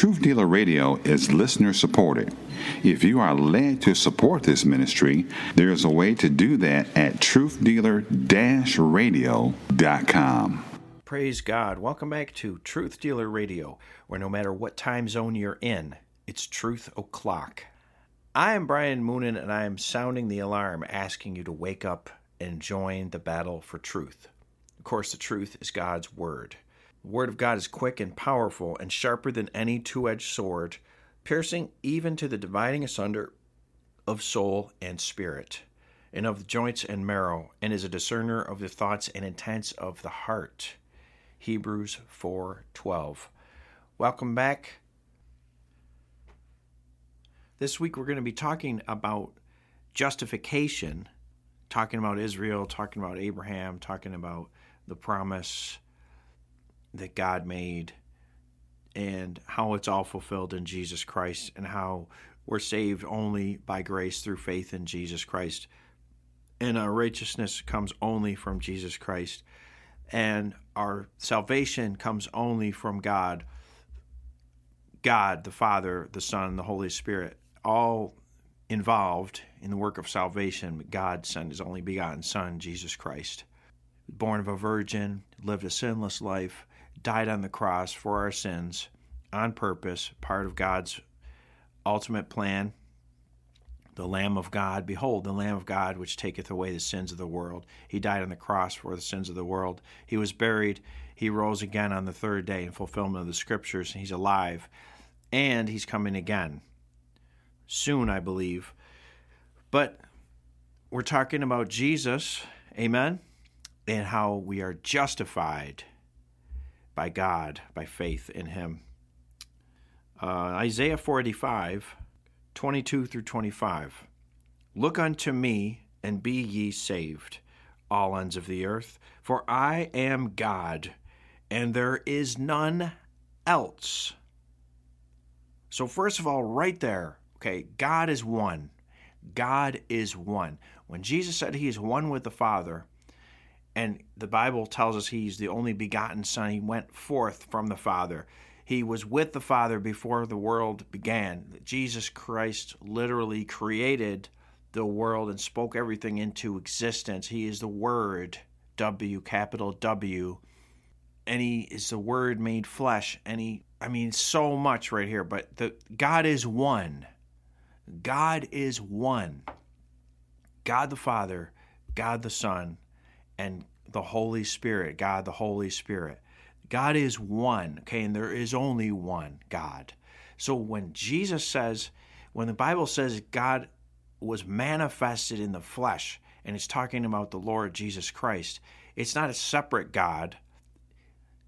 Truth Dealer Radio is listener supported. If you are led to support this ministry, there is a way to do that at truthdealer-radio.com. Praise God. Welcome back to Truth Dealer Radio, where no matter what time zone you're in, it's truth o'clock. I am Brian Moonen, and I am sounding the alarm asking you to wake up and join the battle for truth. Of course, the truth is God's Word. The Word of God is quick and powerful and sharper than any two edged sword, piercing even to the dividing asunder of soul and spirit, and of the joints and marrow, and is a discerner of the thoughts and intents of the heart. Hebrews 4:12. Welcome back. This week we're going to be talking about justification, talking about Israel, talking about Abraham, talking about the promise that God made and how it's all fulfilled in Jesus Christ and how we're saved only by grace through faith in Jesus Christ. And our righteousness comes only from Jesus Christ. And our salvation comes only from God. God, the Father, the Son, the Holy Spirit, all involved in the work of salvation. God sent his only begotten Son, Jesus Christ. Born of a virgin, lived a sinless life, died on the cross for our sins on purpose, part of God's ultimate plan. The Lamb of God, behold, the Lamb of God, which taketh away the sins of the world. He died on the cross for the sins of the world. He was buried. He rose again on the third day in fulfillment of the scriptures. He's alive. And he's coming again. Soon, I believe. But we're talking about Jesus, amen, and how we are justified by God, by faith in Him. Uh, Isaiah 45, 22 through 25. Look unto me, and be ye saved, all ends of the earth, for I am God, and there is none else. So, first of all, right there, okay, God is one. God is one. When Jesus said he is one with the Father, and the Bible tells us he's the only begotten Son. He went forth from the Father. He was with the Father before the world began. Jesus Christ literally created the world and spoke everything into existence. He is the Word, W, capital W. And He is the Word made flesh. And He, I mean, so much right here. But the God is one. God is one. God the Father, God the Son, and the Holy Spirit, God the Holy Spirit. God is one, okay, and there is only one God. So when Jesus says, when the Bible says God was manifested in the flesh, and it's talking about the Lord Jesus Christ, it's not a separate God.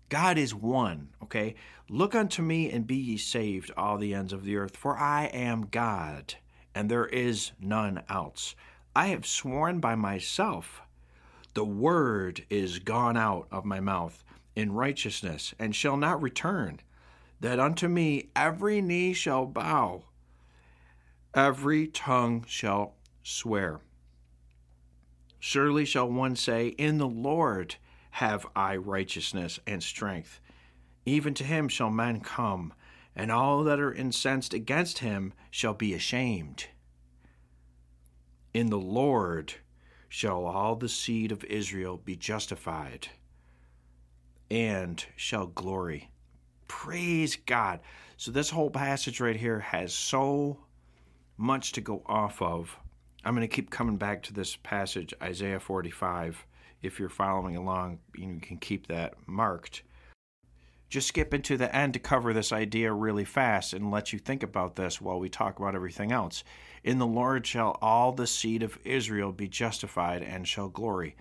God is one, okay? Look unto me and be ye saved, all the ends of the earth, for I am God, and there is none else. I have sworn by myself the word is gone out of my mouth in righteousness, and shall not return, that unto me every knee shall bow, every tongue shall swear. Surely shall one say, In the Lord have I righteousness and strength. Even to him shall men come, and all that are incensed against him shall be ashamed. In the Lord shall all the seed of Israel be justified and shall glory. Praise God. So, this whole passage right here has so much to go off of. I'm going to keep coming back to this passage, Isaiah 45. If you're following along, you can keep that marked. Just skip into the end to cover this idea really fast and let you think about this while we talk about everything else. In the Lord shall all the seed of Israel be justified and shall glory.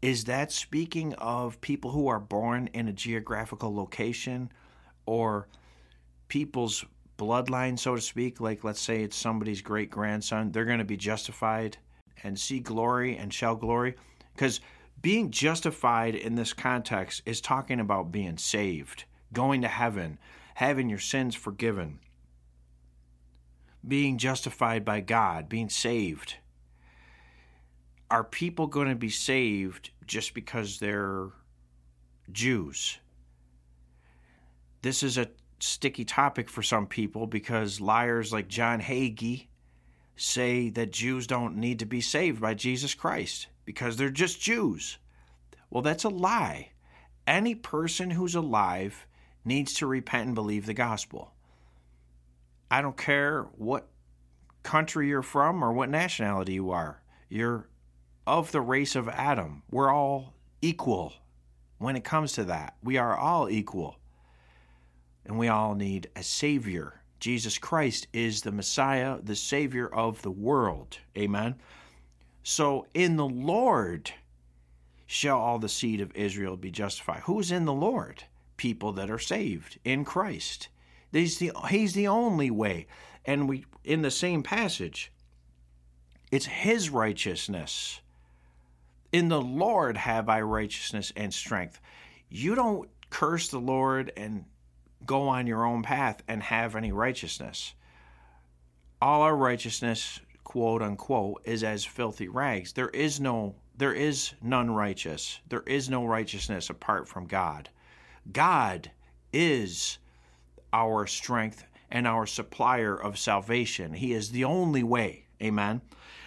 Is that speaking of people who are born in a geographical location or people's bloodline, so to speak? Like, let's say it's somebody's great grandson, they're going to be justified and see glory and shall glory? Because being justified in this context is talking about being saved, going to heaven, having your sins forgiven being justified by God, being saved. Are people going to be saved just because they're Jews? This is a sticky topic for some people because liars like John Hagee say that Jews don't need to be saved by Jesus Christ because they're just Jews. Well, that's a lie. Any person who's alive needs to repent and believe the gospel. I don't care what country you're from or what nationality you are. You're of the race of Adam. We're all equal when it comes to that. We are all equal. And we all need a Savior. Jesus Christ is the Messiah, the Savior of the world. Amen. So in the Lord shall all the seed of Israel be justified. Who's in the Lord? People that are saved in Christ. He's the, he's the only way. And we in the same passage, it's his righteousness. In the Lord have I righteousness and strength. You don't curse the Lord and go on your own path and have any righteousness. All our righteousness, quote unquote, is as filthy rags. There is no there is none righteous. There is no righteousness apart from God. God is our strength and our supplier of salvation. He is the only way. Amen.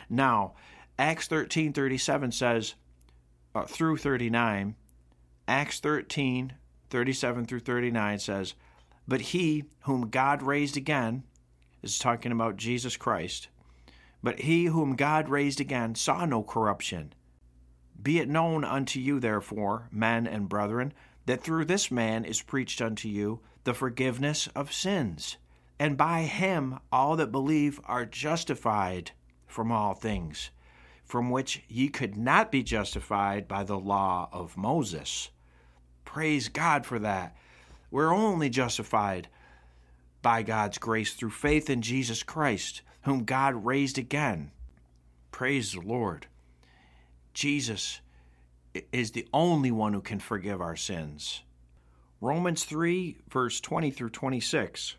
Now, Acts 13 37 says, uh, through 39, Acts 13 37 through 39 says, But he whom God raised again, is talking about Jesus Christ, but he whom God raised again saw no corruption. Be it known unto you, therefore, men and brethren, that through this man is preached unto you the forgiveness of sins, and by him all that believe are justified from all things, from which ye could not be justified by the law of Moses. Praise God for that. We're only justified by God's grace through faith in Jesus Christ, whom God raised again. Praise the Lord. Jesus is the only one who can forgive our sins. Romans 3, verse 20 through 26.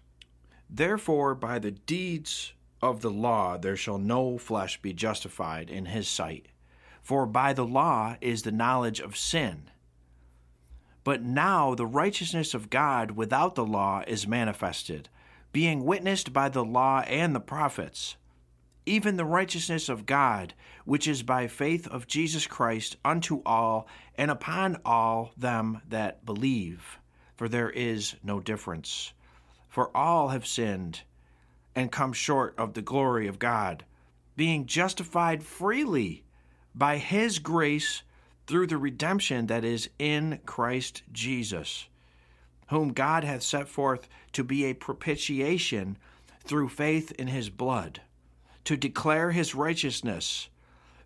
Therefore, by the deeds of the law there shall no flesh be justified in his sight. For by the law is the knowledge of sin. But now the righteousness of God without the law is manifested, being witnessed by the law and the prophets, even the righteousness of God, which is by faith of Jesus Christ unto all and upon all them that believe. For there is no difference. For all have sinned and come short of the glory of God, being justified freely by his grace through the redemption that is in Christ Jesus, whom God hath set forth to be a propitiation through faith in his blood, to declare his righteousness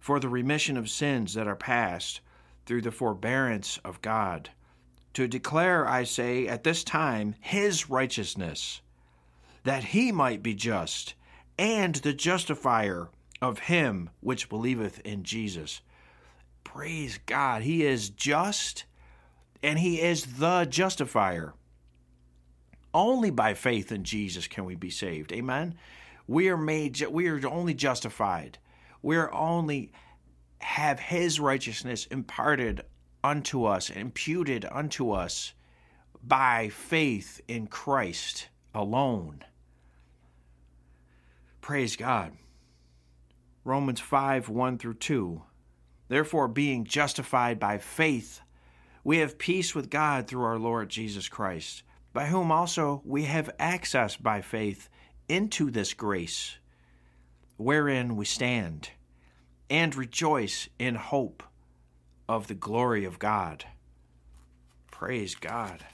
for the remission of sins that are past through the forbearance of God. To declare, I say, at this time, his righteousness that he might be just, and the justifier of him which believeth in Jesus. Praise God. He is just, and he is the justifier. Only by faith in Jesus can we be saved. Amen. We are made we are only justified. We are only have his righteousness imparted unto us, imputed unto us by faith in Christ alone. Praise God. Romans 5 1 through 2. Therefore, being justified by faith, we have peace with God through our Lord Jesus Christ, by whom also we have access by faith into this grace, wherein we stand, and rejoice in hope of the glory of God. Praise God.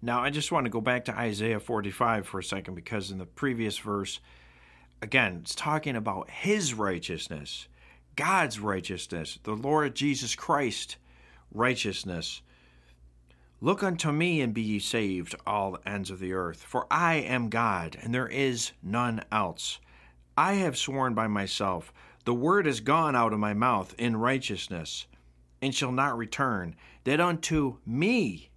Now, I just want to go back to Isaiah 45 for a second because in the previous verse, again, it's talking about his righteousness, God's righteousness, the Lord Jesus Christ righteousness. Look unto me and be ye saved, all the ends of the earth, for I am God, and there is none else. I have sworn by myself, the word is gone out of my mouth in righteousness, and shall not return, that unto me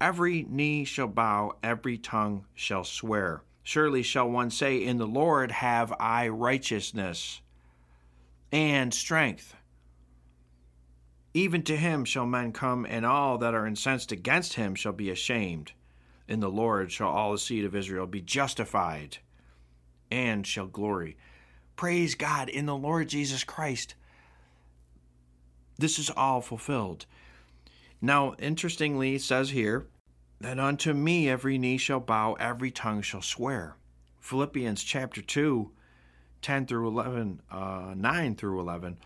Every knee shall bow, every tongue shall swear. Surely shall one say, In the Lord have I righteousness and strength. Even to him shall men come, and all that are incensed against him shall be ashamed. In the Lord shall all the seed of Israel be justified and shall glory. Praise God in the Lord Jesus Christ. This is all fulfilled. Now, interestingly, it says here that unto me every knee shall bow, every tongue shall swear. Philippians chapter 2, 10 through 11, uh, 9 through 11.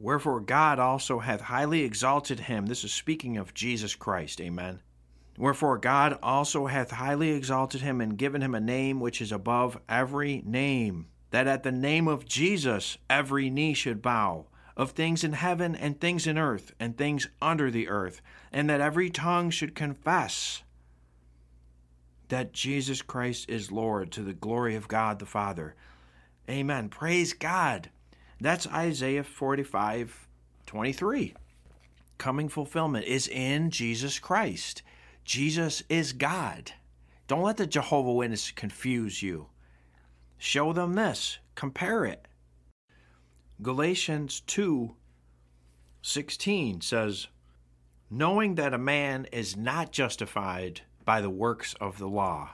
Wherefore God also hath highly exalted him. This is speaking of Jesus Christ. Amen. Wherefore God also hath highly exalted him and given him a name which is above every name, that at the name of Jesus every knee should bow, of things in heaven and things in earth and things under the earth, and that every tongue should confess that Jesus Christ is Lord to the glory of God the Father. Amen. Praise God. That's Isaiah 45 23. Coming fulfillment is in Jesus Christ. Jesus is God. Don't let the Jehovah Witness confuse you. Show them this. Compare it. Galatians 2 16 says, Knowing that a man is not justified by the works of the law,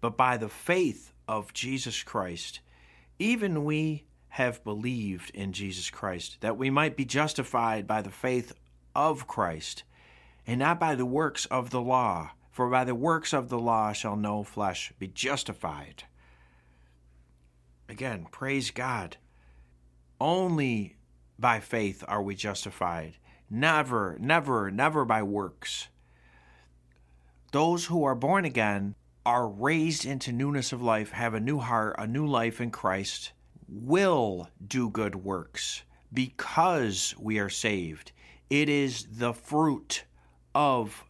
but by the faith of Jesus Christ, even we have believed in Jesus Christ, that we might be justified by the faith of Christ and not by the works of the law. For by the works of the law shall no flesh be justified. Again, praise God. Only by faith are we justified. Never, never, never by works. Those who are born again are raised into newness of life, have a new heart, a new life in Christ, will do good works because we are saved. It is the fruit of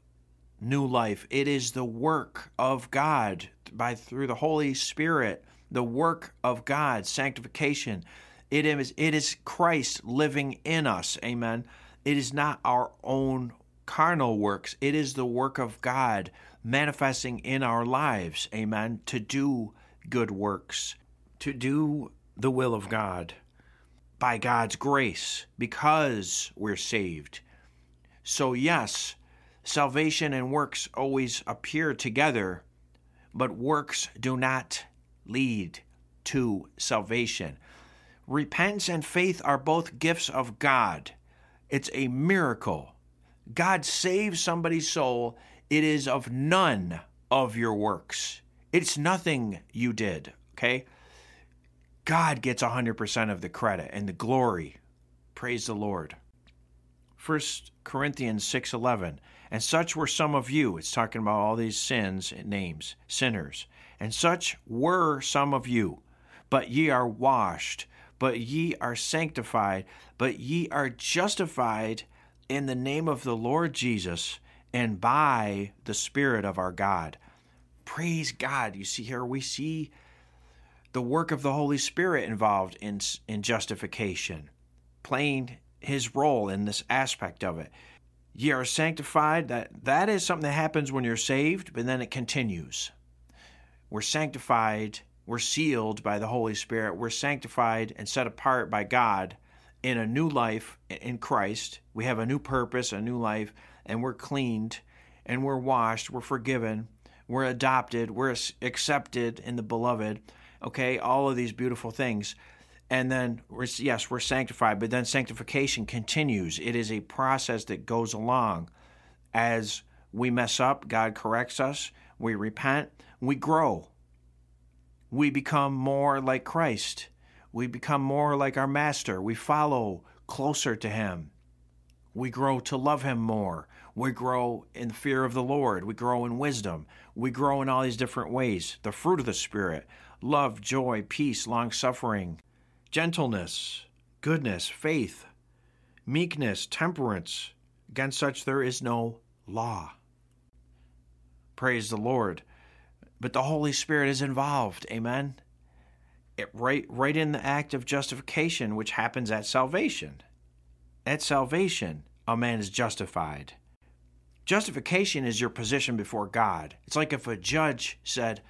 new life. It is the work of God by through the Holy Spirit, the work of God, sanctification. It is it is Christ living in us. Amen. It is not our own carnal works. It is the work of God manifesting in our lives. Amen. To do good works, to do the will of God by God's grace because we're saved. So, yes, Salvation and works always appear together, but works do not lead to salvation. Repentance and faith are both gifts of God. It's a miracle. God saves somebody's soul. It is of none of your works. It's nothing you did, okay? God gets 100% of the credit and the glory. Praise the Lord. 1 Corinthians 6:11 and such were some of you. It's talking about all these sins and names, sinners. And such were some of you. But ye are washed, but ye are sanctified, but ye are justified in the name of the Lord Jesus and by the Spirit of our God. Praise God. You see here, we see the work of the Holy Spirit involved in, in justification, playing his role in this aspect of it. Ye are sanctified. That that is something that happens when you're saved but then it continues. We're sanctified. We're sealed by the holy spirit. We're sanctified and set apart by god in a new life in christ. We have a new purpose a new life and we're cleaned and we're washed we're forgiven we're adopted we're accepted in the beloved okay? All of these beautiful things. And then yes we're sanctified but then sanctification continues. It is a process that goes along. As we mess up god corrects us we repent we grow. We become more like christ. We become more like our master. We follow closer to him we grow to love him more we grow in fear of the lord we grow in wisdom we grow in all these different ways the fruit of the spirit love joy peace long suffering gentleness, goodness, faith, meekness, temperance. Against such there is no law. Praise the Lord. But the Holy Spirit is involved. Amen. It, right, right in the act of justification, which happens at salvation. At salvation, a man is justified. Justification is your position before God. It's like if a judge said,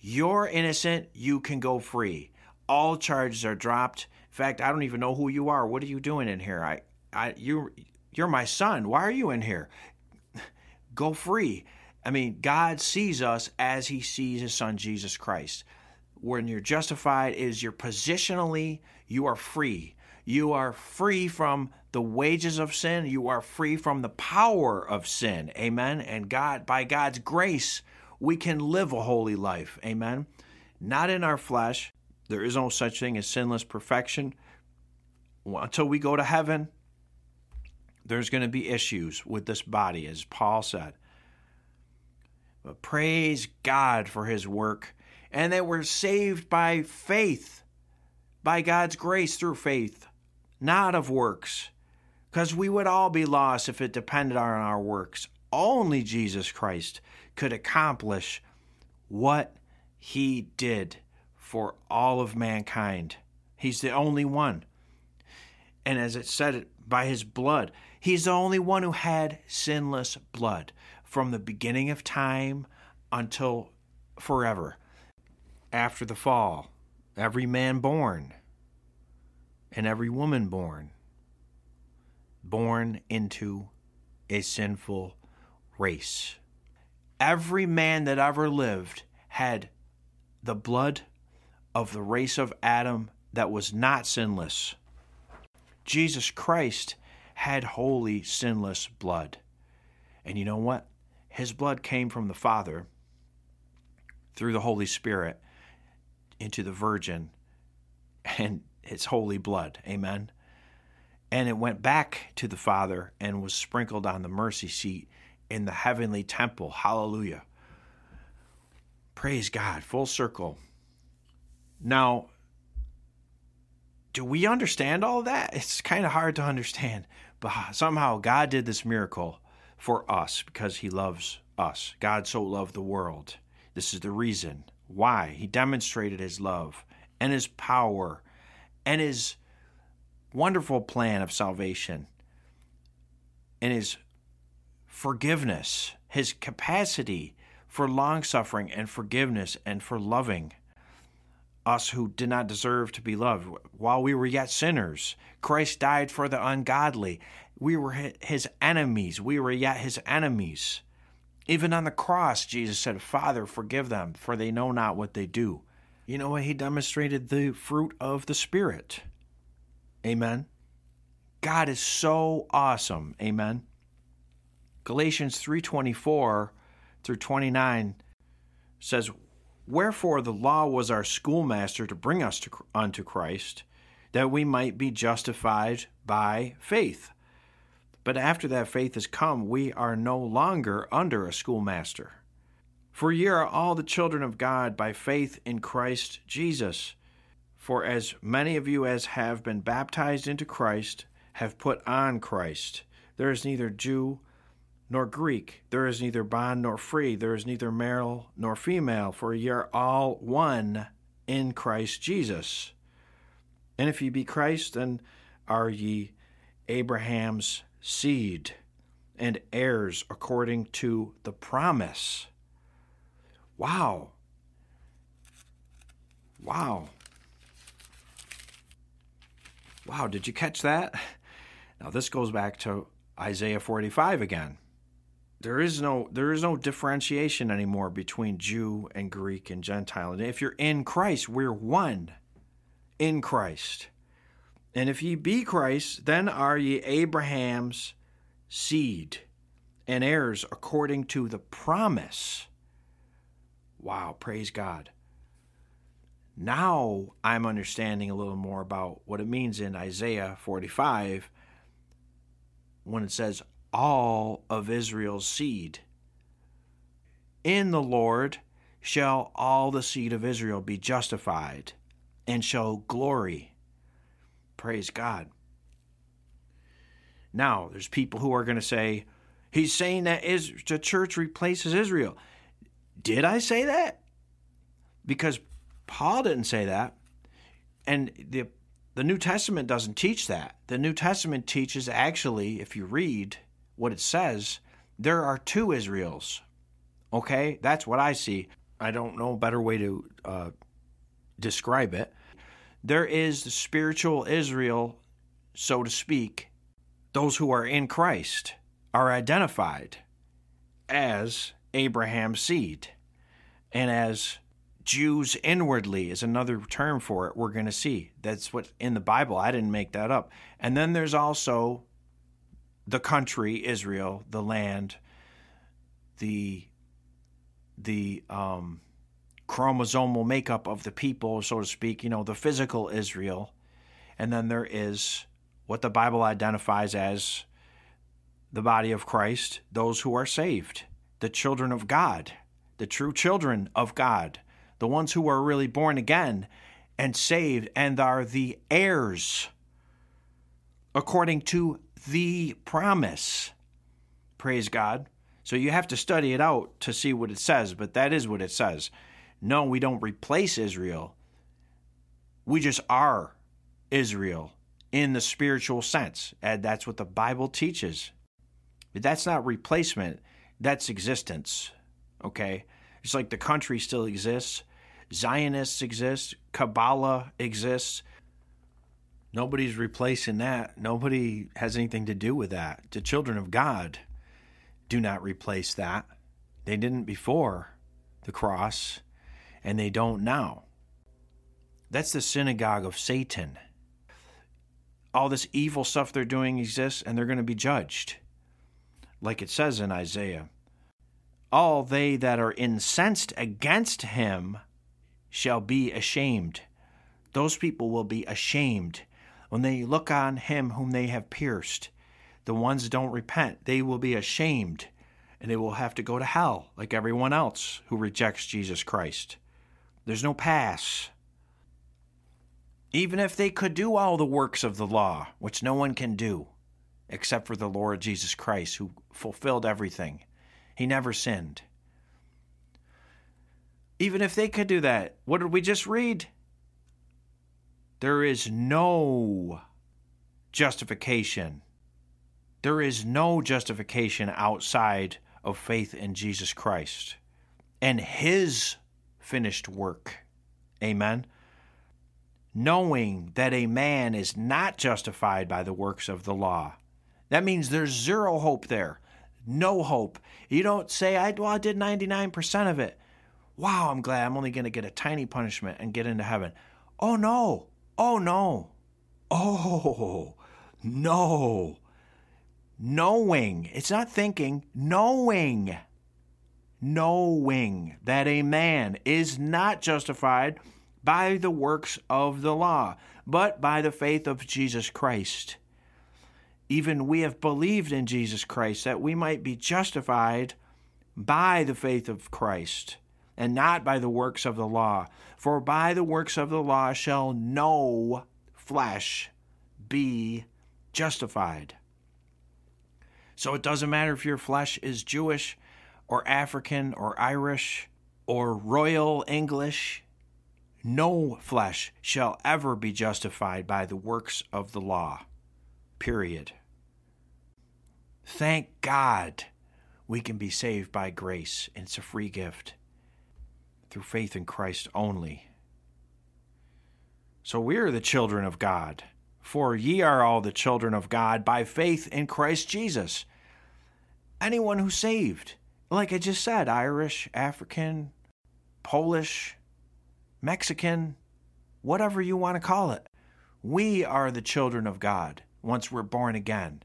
You're innocent, you can go free all charges are dropped. In fact, I don't even know who you are. What are you doing in here? I, I, you, you're my son. Why are you in here? Go free. I mean, God sees us as he sees his son Jesus Christ. When you're justified is you're positionally you are free. You are free from the wages of sin. You are free from the power of sin. Amen. And God by God's grace, we can live a holy life. Amen. Not in our flesh. There is no such thing as sinless perfection. Until we go to heaven, there's going to be issues with this body, as Paul said. But praise God for his work and that we're saved by faith, by God's grace through faith, not of works. Because we would all be lost if it depended on our works. Only Jesus Christ could accomplish what he did for all of mankind. He's the only one. And as it said, by his blood, he's the only one who had sinless blood from the beginning of time until forever. After the fall, every man born and every woman born, born into a sinful race. Every man that ever lived had the blood of the race of Adam that was not sinless. Jesus Christ had holy, sinless blood. And you know what? His blood came from the Father through the Holy Spirit into the Virgin and its holy blood. Amen. And it went back to the Father and was sprinkled on the mercy seat in the heavenly temple. Hallelujah. Praise God. Full circle. Now, do we understand all that? It's kind of hard to understand, but somehow God did this miracle for us because he loves us. God so loved the world. This is the reason why he demonstrated his love and his power and his wonderful plan of salvation and his forgiveness, his capacity for long suffering and forgiveness and for loving us who did not deserve to be loved. While we were yet sinners, Christ died for the ungodly. We were his enemies. We were yet his enemies. Even on the cross, Jesus said, Father, forgive them, for they know not what they do. You know what? He demonstrated the fruit of the Spirit. Amen. God is so awesome. Amen. Galatians 3:24 through 29 says, "Wherefore the law was our schoolmaster to bring us to, unto Christ, that we might be justified by faith." But after that faith has come, we are no longer under a schoolmaster. For ye are all the children of God by faith in Christ Jesus. For as many of you as have been baptized into Christ have put on Christ. There is neither Jew nor Greek, there is neither bond nor free, there is neither male nor female, for ye are all one in Christ Jesus. And if ye be Christ, then are ye Abraham's seed and heirs according to the promise. Wow. Wow. Wow, did you catch that? Now this goes back to Isaiah 45 again. There is no there is no differentiation anymore between Jew and Greek and Gentile. And if you're in Christ, we're one in Christ. And if ye be Christ, then are ye Abraham's seed and heirs according to the promise. Wow, praise God. Now I'm understanding a little more about what it means in Isaiah 45 when it says, all of Israel's seed. In the Lord shall all the seed of Israel be justified and shall glory Praise God. Now, there's people who are going to say, he's saying that is, the church replaces Israel. Did I say that? Because Paul didn't say that. And the, the New Testament doesn't teach that. The New Testament teaches actually, if you read what it says, there are two Israels. Okay? That's what I see. I don't know a better way to uh, describe it there is the spiritual Israel, so to speak. Those who are in Christ are identified as Abraham's seed. And as Jews inwardly is another term for it, we're going to see. That's what in the Bible. I didn't make that up. And then there's also the country, Israel, the land, the the um, chromosomal makeup of the people, so to speak, you know, the physical Israel. And then there is what the Bible identifies as the body of Christ, those who are saved, the children of God, the true children of God, the ones who are really born again and saved and are the heirs according to the promise. Praise God. So you have to study it out to see what it says, but that is what it says. No, we don't replace Israel. We just are Israel in the spiritual sense. And that's what the Bible teaches. But that's not replacement, that's existence. Okay? It's like the country still exists, Zionists exist, Kabbalah exists. Nobody's replacing that. Nobody has anything to do with that. The children of God do not replace that. They didn't before the cross, and they don't now. That's the synagogue of Satan. All this evil stuff they're doing exists, and they're going to be judged. Like it says in Isaiah All they that are incensed against him shall be ashamed. Those people will be ashamed when they look on him whom they have pierced, the ones don't repent, they will be ashamed and they will have to go to hell like everyone else who rejects Jesus Christ. There's no pass. Even if they could do all the works of the law, which no one can do except for the Lord Jesus Christ, who fulfilled everything, he never sinned. Even if they could do that, what did we just read? There is no justification. There is no justification outside of faith in Jesus Christ and His finished work. Amen. Knowing that a man is not justified by the works of the law. That means there's zero hope there. No hope. You don't say, I, well, I did 99% of it. Wow, I'm glad I'm only going to get a tiny punishment and get into heaven. Oh, no. Oh, no. Oh, no. Knowing. It's not thinking, knowing. Knowing that a man is not justified by the works of the law, but by the faith of Jesus Christ. Even we have believed in Jesus Christ that we might be justified by the faith of Christ and not by the works of the law. For by the works of the law shall no flesh be justified. So it doesn't matter if your flesh is Jewish or African or Irish or Royal English. No flesh shall ever be justified by the works of the law. Period. Thank God we can be saved by grace. It's a free gift through faith in Christ only. So we are the children of God. For ye are all the children of God by faith in Christ Jesus. Anyone who's saved, like I just said, Irish, African, Polish, Mexican, whatever you want to call it, we are the children of God once we're born again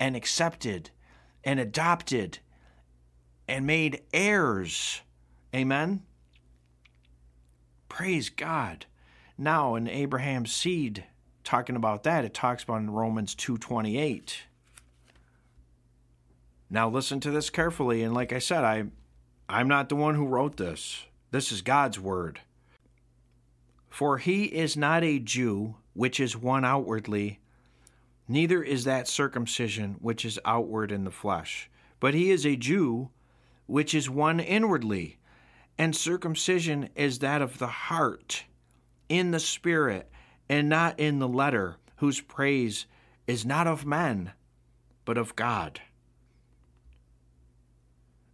and accepted and adopted and made heirs. Amen? Praise God. Now in Abraham's seed, talking about that, it talks about in Romans 2:28. Now listen to this carefully and like I said, I I'm not the one who wrote this. This is God's word. For he is not a Jew, which is one outwardly, neither is that circumcision which is outward in the flesh, but he is a Jew, which is one inwardly and circumcision is that of the heart, in the spirit, and not in the letter, whose praise is not of men, but of God.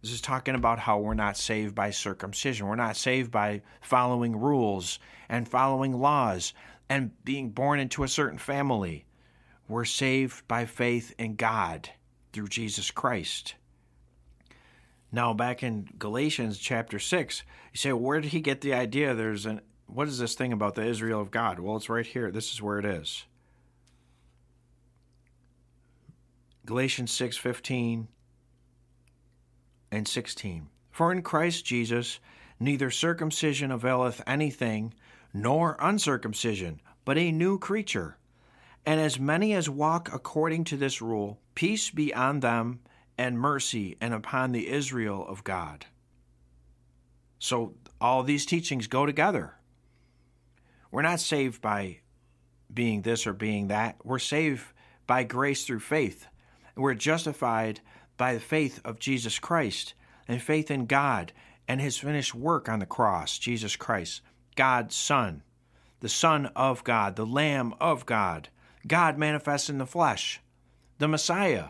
This is talking about how we're not saved by circumcision. We're not saved by following rules and following laws and being born into a certain family. We're saved by faith in God through Jesus Christ. Now, back in Galatians chapter 6, you say, where did he get the idea there's an what is this thing about the Israel of God? Well, it's right here. This is where it is. Galatians 6:15 and 16. For in Christ Jesus neither circumcision availeth anything, nor uncircumcision, but a new creature. And as many as walk according to this rule, peace be on them and mercy and upon the Israel of God. So all these teachings go together. We're not saved by being this or being that. We're saved by grace through faith. We're justified by the faith of Jesus Christ and faith in God and his finished work on the cross, Jesus Christ, God's Son, the Son of God, the Lamb of God, God manifest in the flesh, the Messiah,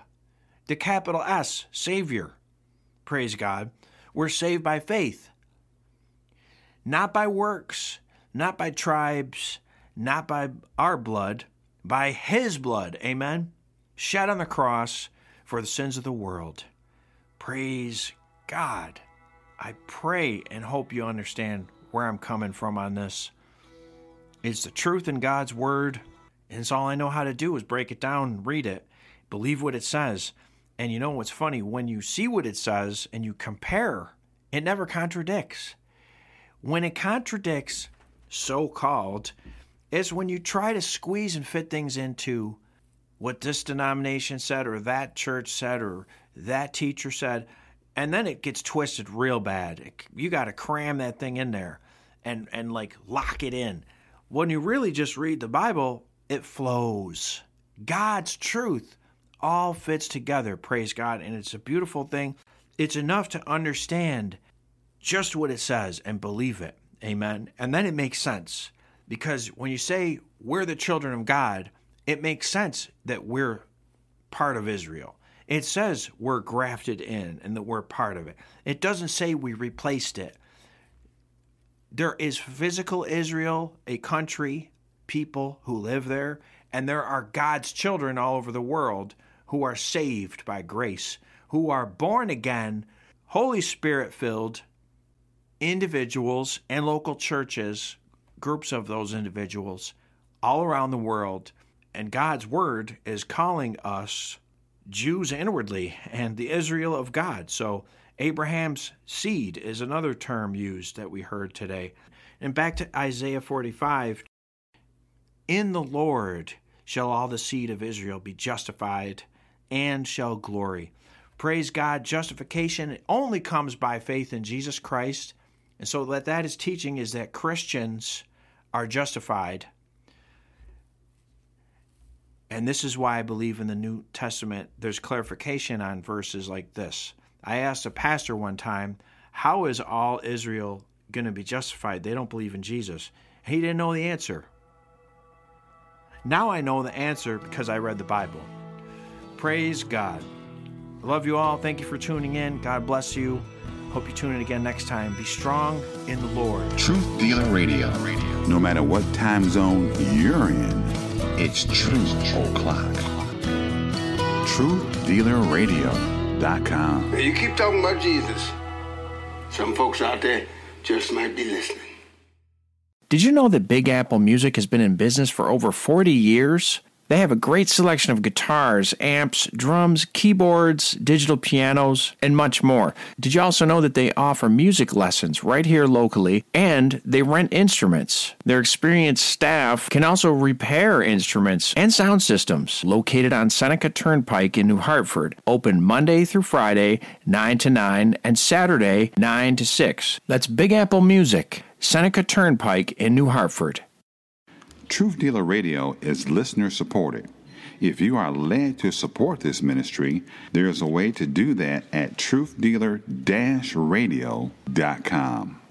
the capital S, Savior. Praise God. We're saved by faith, not by works, not by tribes, not by our blood, by His blood. Amen. Shed on the cross for the sins of the world. Praise God. I pray and hope you understand where I'm coming from on this. It's the truth in God's Word, and it's all I know how to do is break it down, read it, believe what it says. And you know what's funny? When you see what it says and you compare, it never contradicts. When it contradicts, so called, is when you try to squeeze and fit things into what this denomination said or that church said or that teacher said and then it gets twisted real bad. You got to cram that thing in there and and like lock it in. When you really just read the Bible, it flows. God's truth all fits together, praise God, and it's a beautiful thing. It's enough to understand just what it says and believe it. Amen. And then it makes sense because when you say we're the children of God, it makes sense that we're part of Israel. It says we're grafted in and that we're part of it. It doesn't say we replaced it. There is physical Israel, a country, people who live there, and there are God's children all over the world who are saved by grace, who are born again, Holy Spirit filled individuals and local churches, groups of those individuals all around the world. And God's word is calling us Jews inwardly and the Israel of God. So, Abraham's seed is another term used that we heard today. And back to Isaiah 45 In the Lord shall all the seed of Israel be justified and shall glory. Praise God, justification only comes by faith in Jesus Christ. And so, that that is teaching is that Christians are justified and this is why I believe in the New Testament there's clarification on verses like this. I asked a pastor one time, How is all Israel going to be justified? They don't believe in Jesus. He didn't know the answer. Now I know the answer because I read the Bible. Praise God. I love you all. Thank you for tuning in. God bless you. Hope you tune in again next time. Be strong in the Lord. Truth Dealer Radio. No matter what time zone you're in, it's Truth O'Clock. TruthDealerRadio.com. Now you keep talking about Jesus. Some folks out there just might be listening. Did you know that Big Apple Music has been in business for over 40 years? They have a great selection of guitars, amps, drums, keyboards, digital pianos, and much more. Did you also know that they offer music lessons right here locally and they rent instruments? Their experienced staff can also repair instruments and sound systems. Located on Seneca Turnpike in New Hartford, open Monday through Friday, 9 to 9, and Saturday, 9 to 6. That's Big Apple Music, Seneca Turnpike in New Hartford. Truth Dealer Radio is listener supported. If you are led to support this ministry, there is a way to do that at truthdealer-radio.com.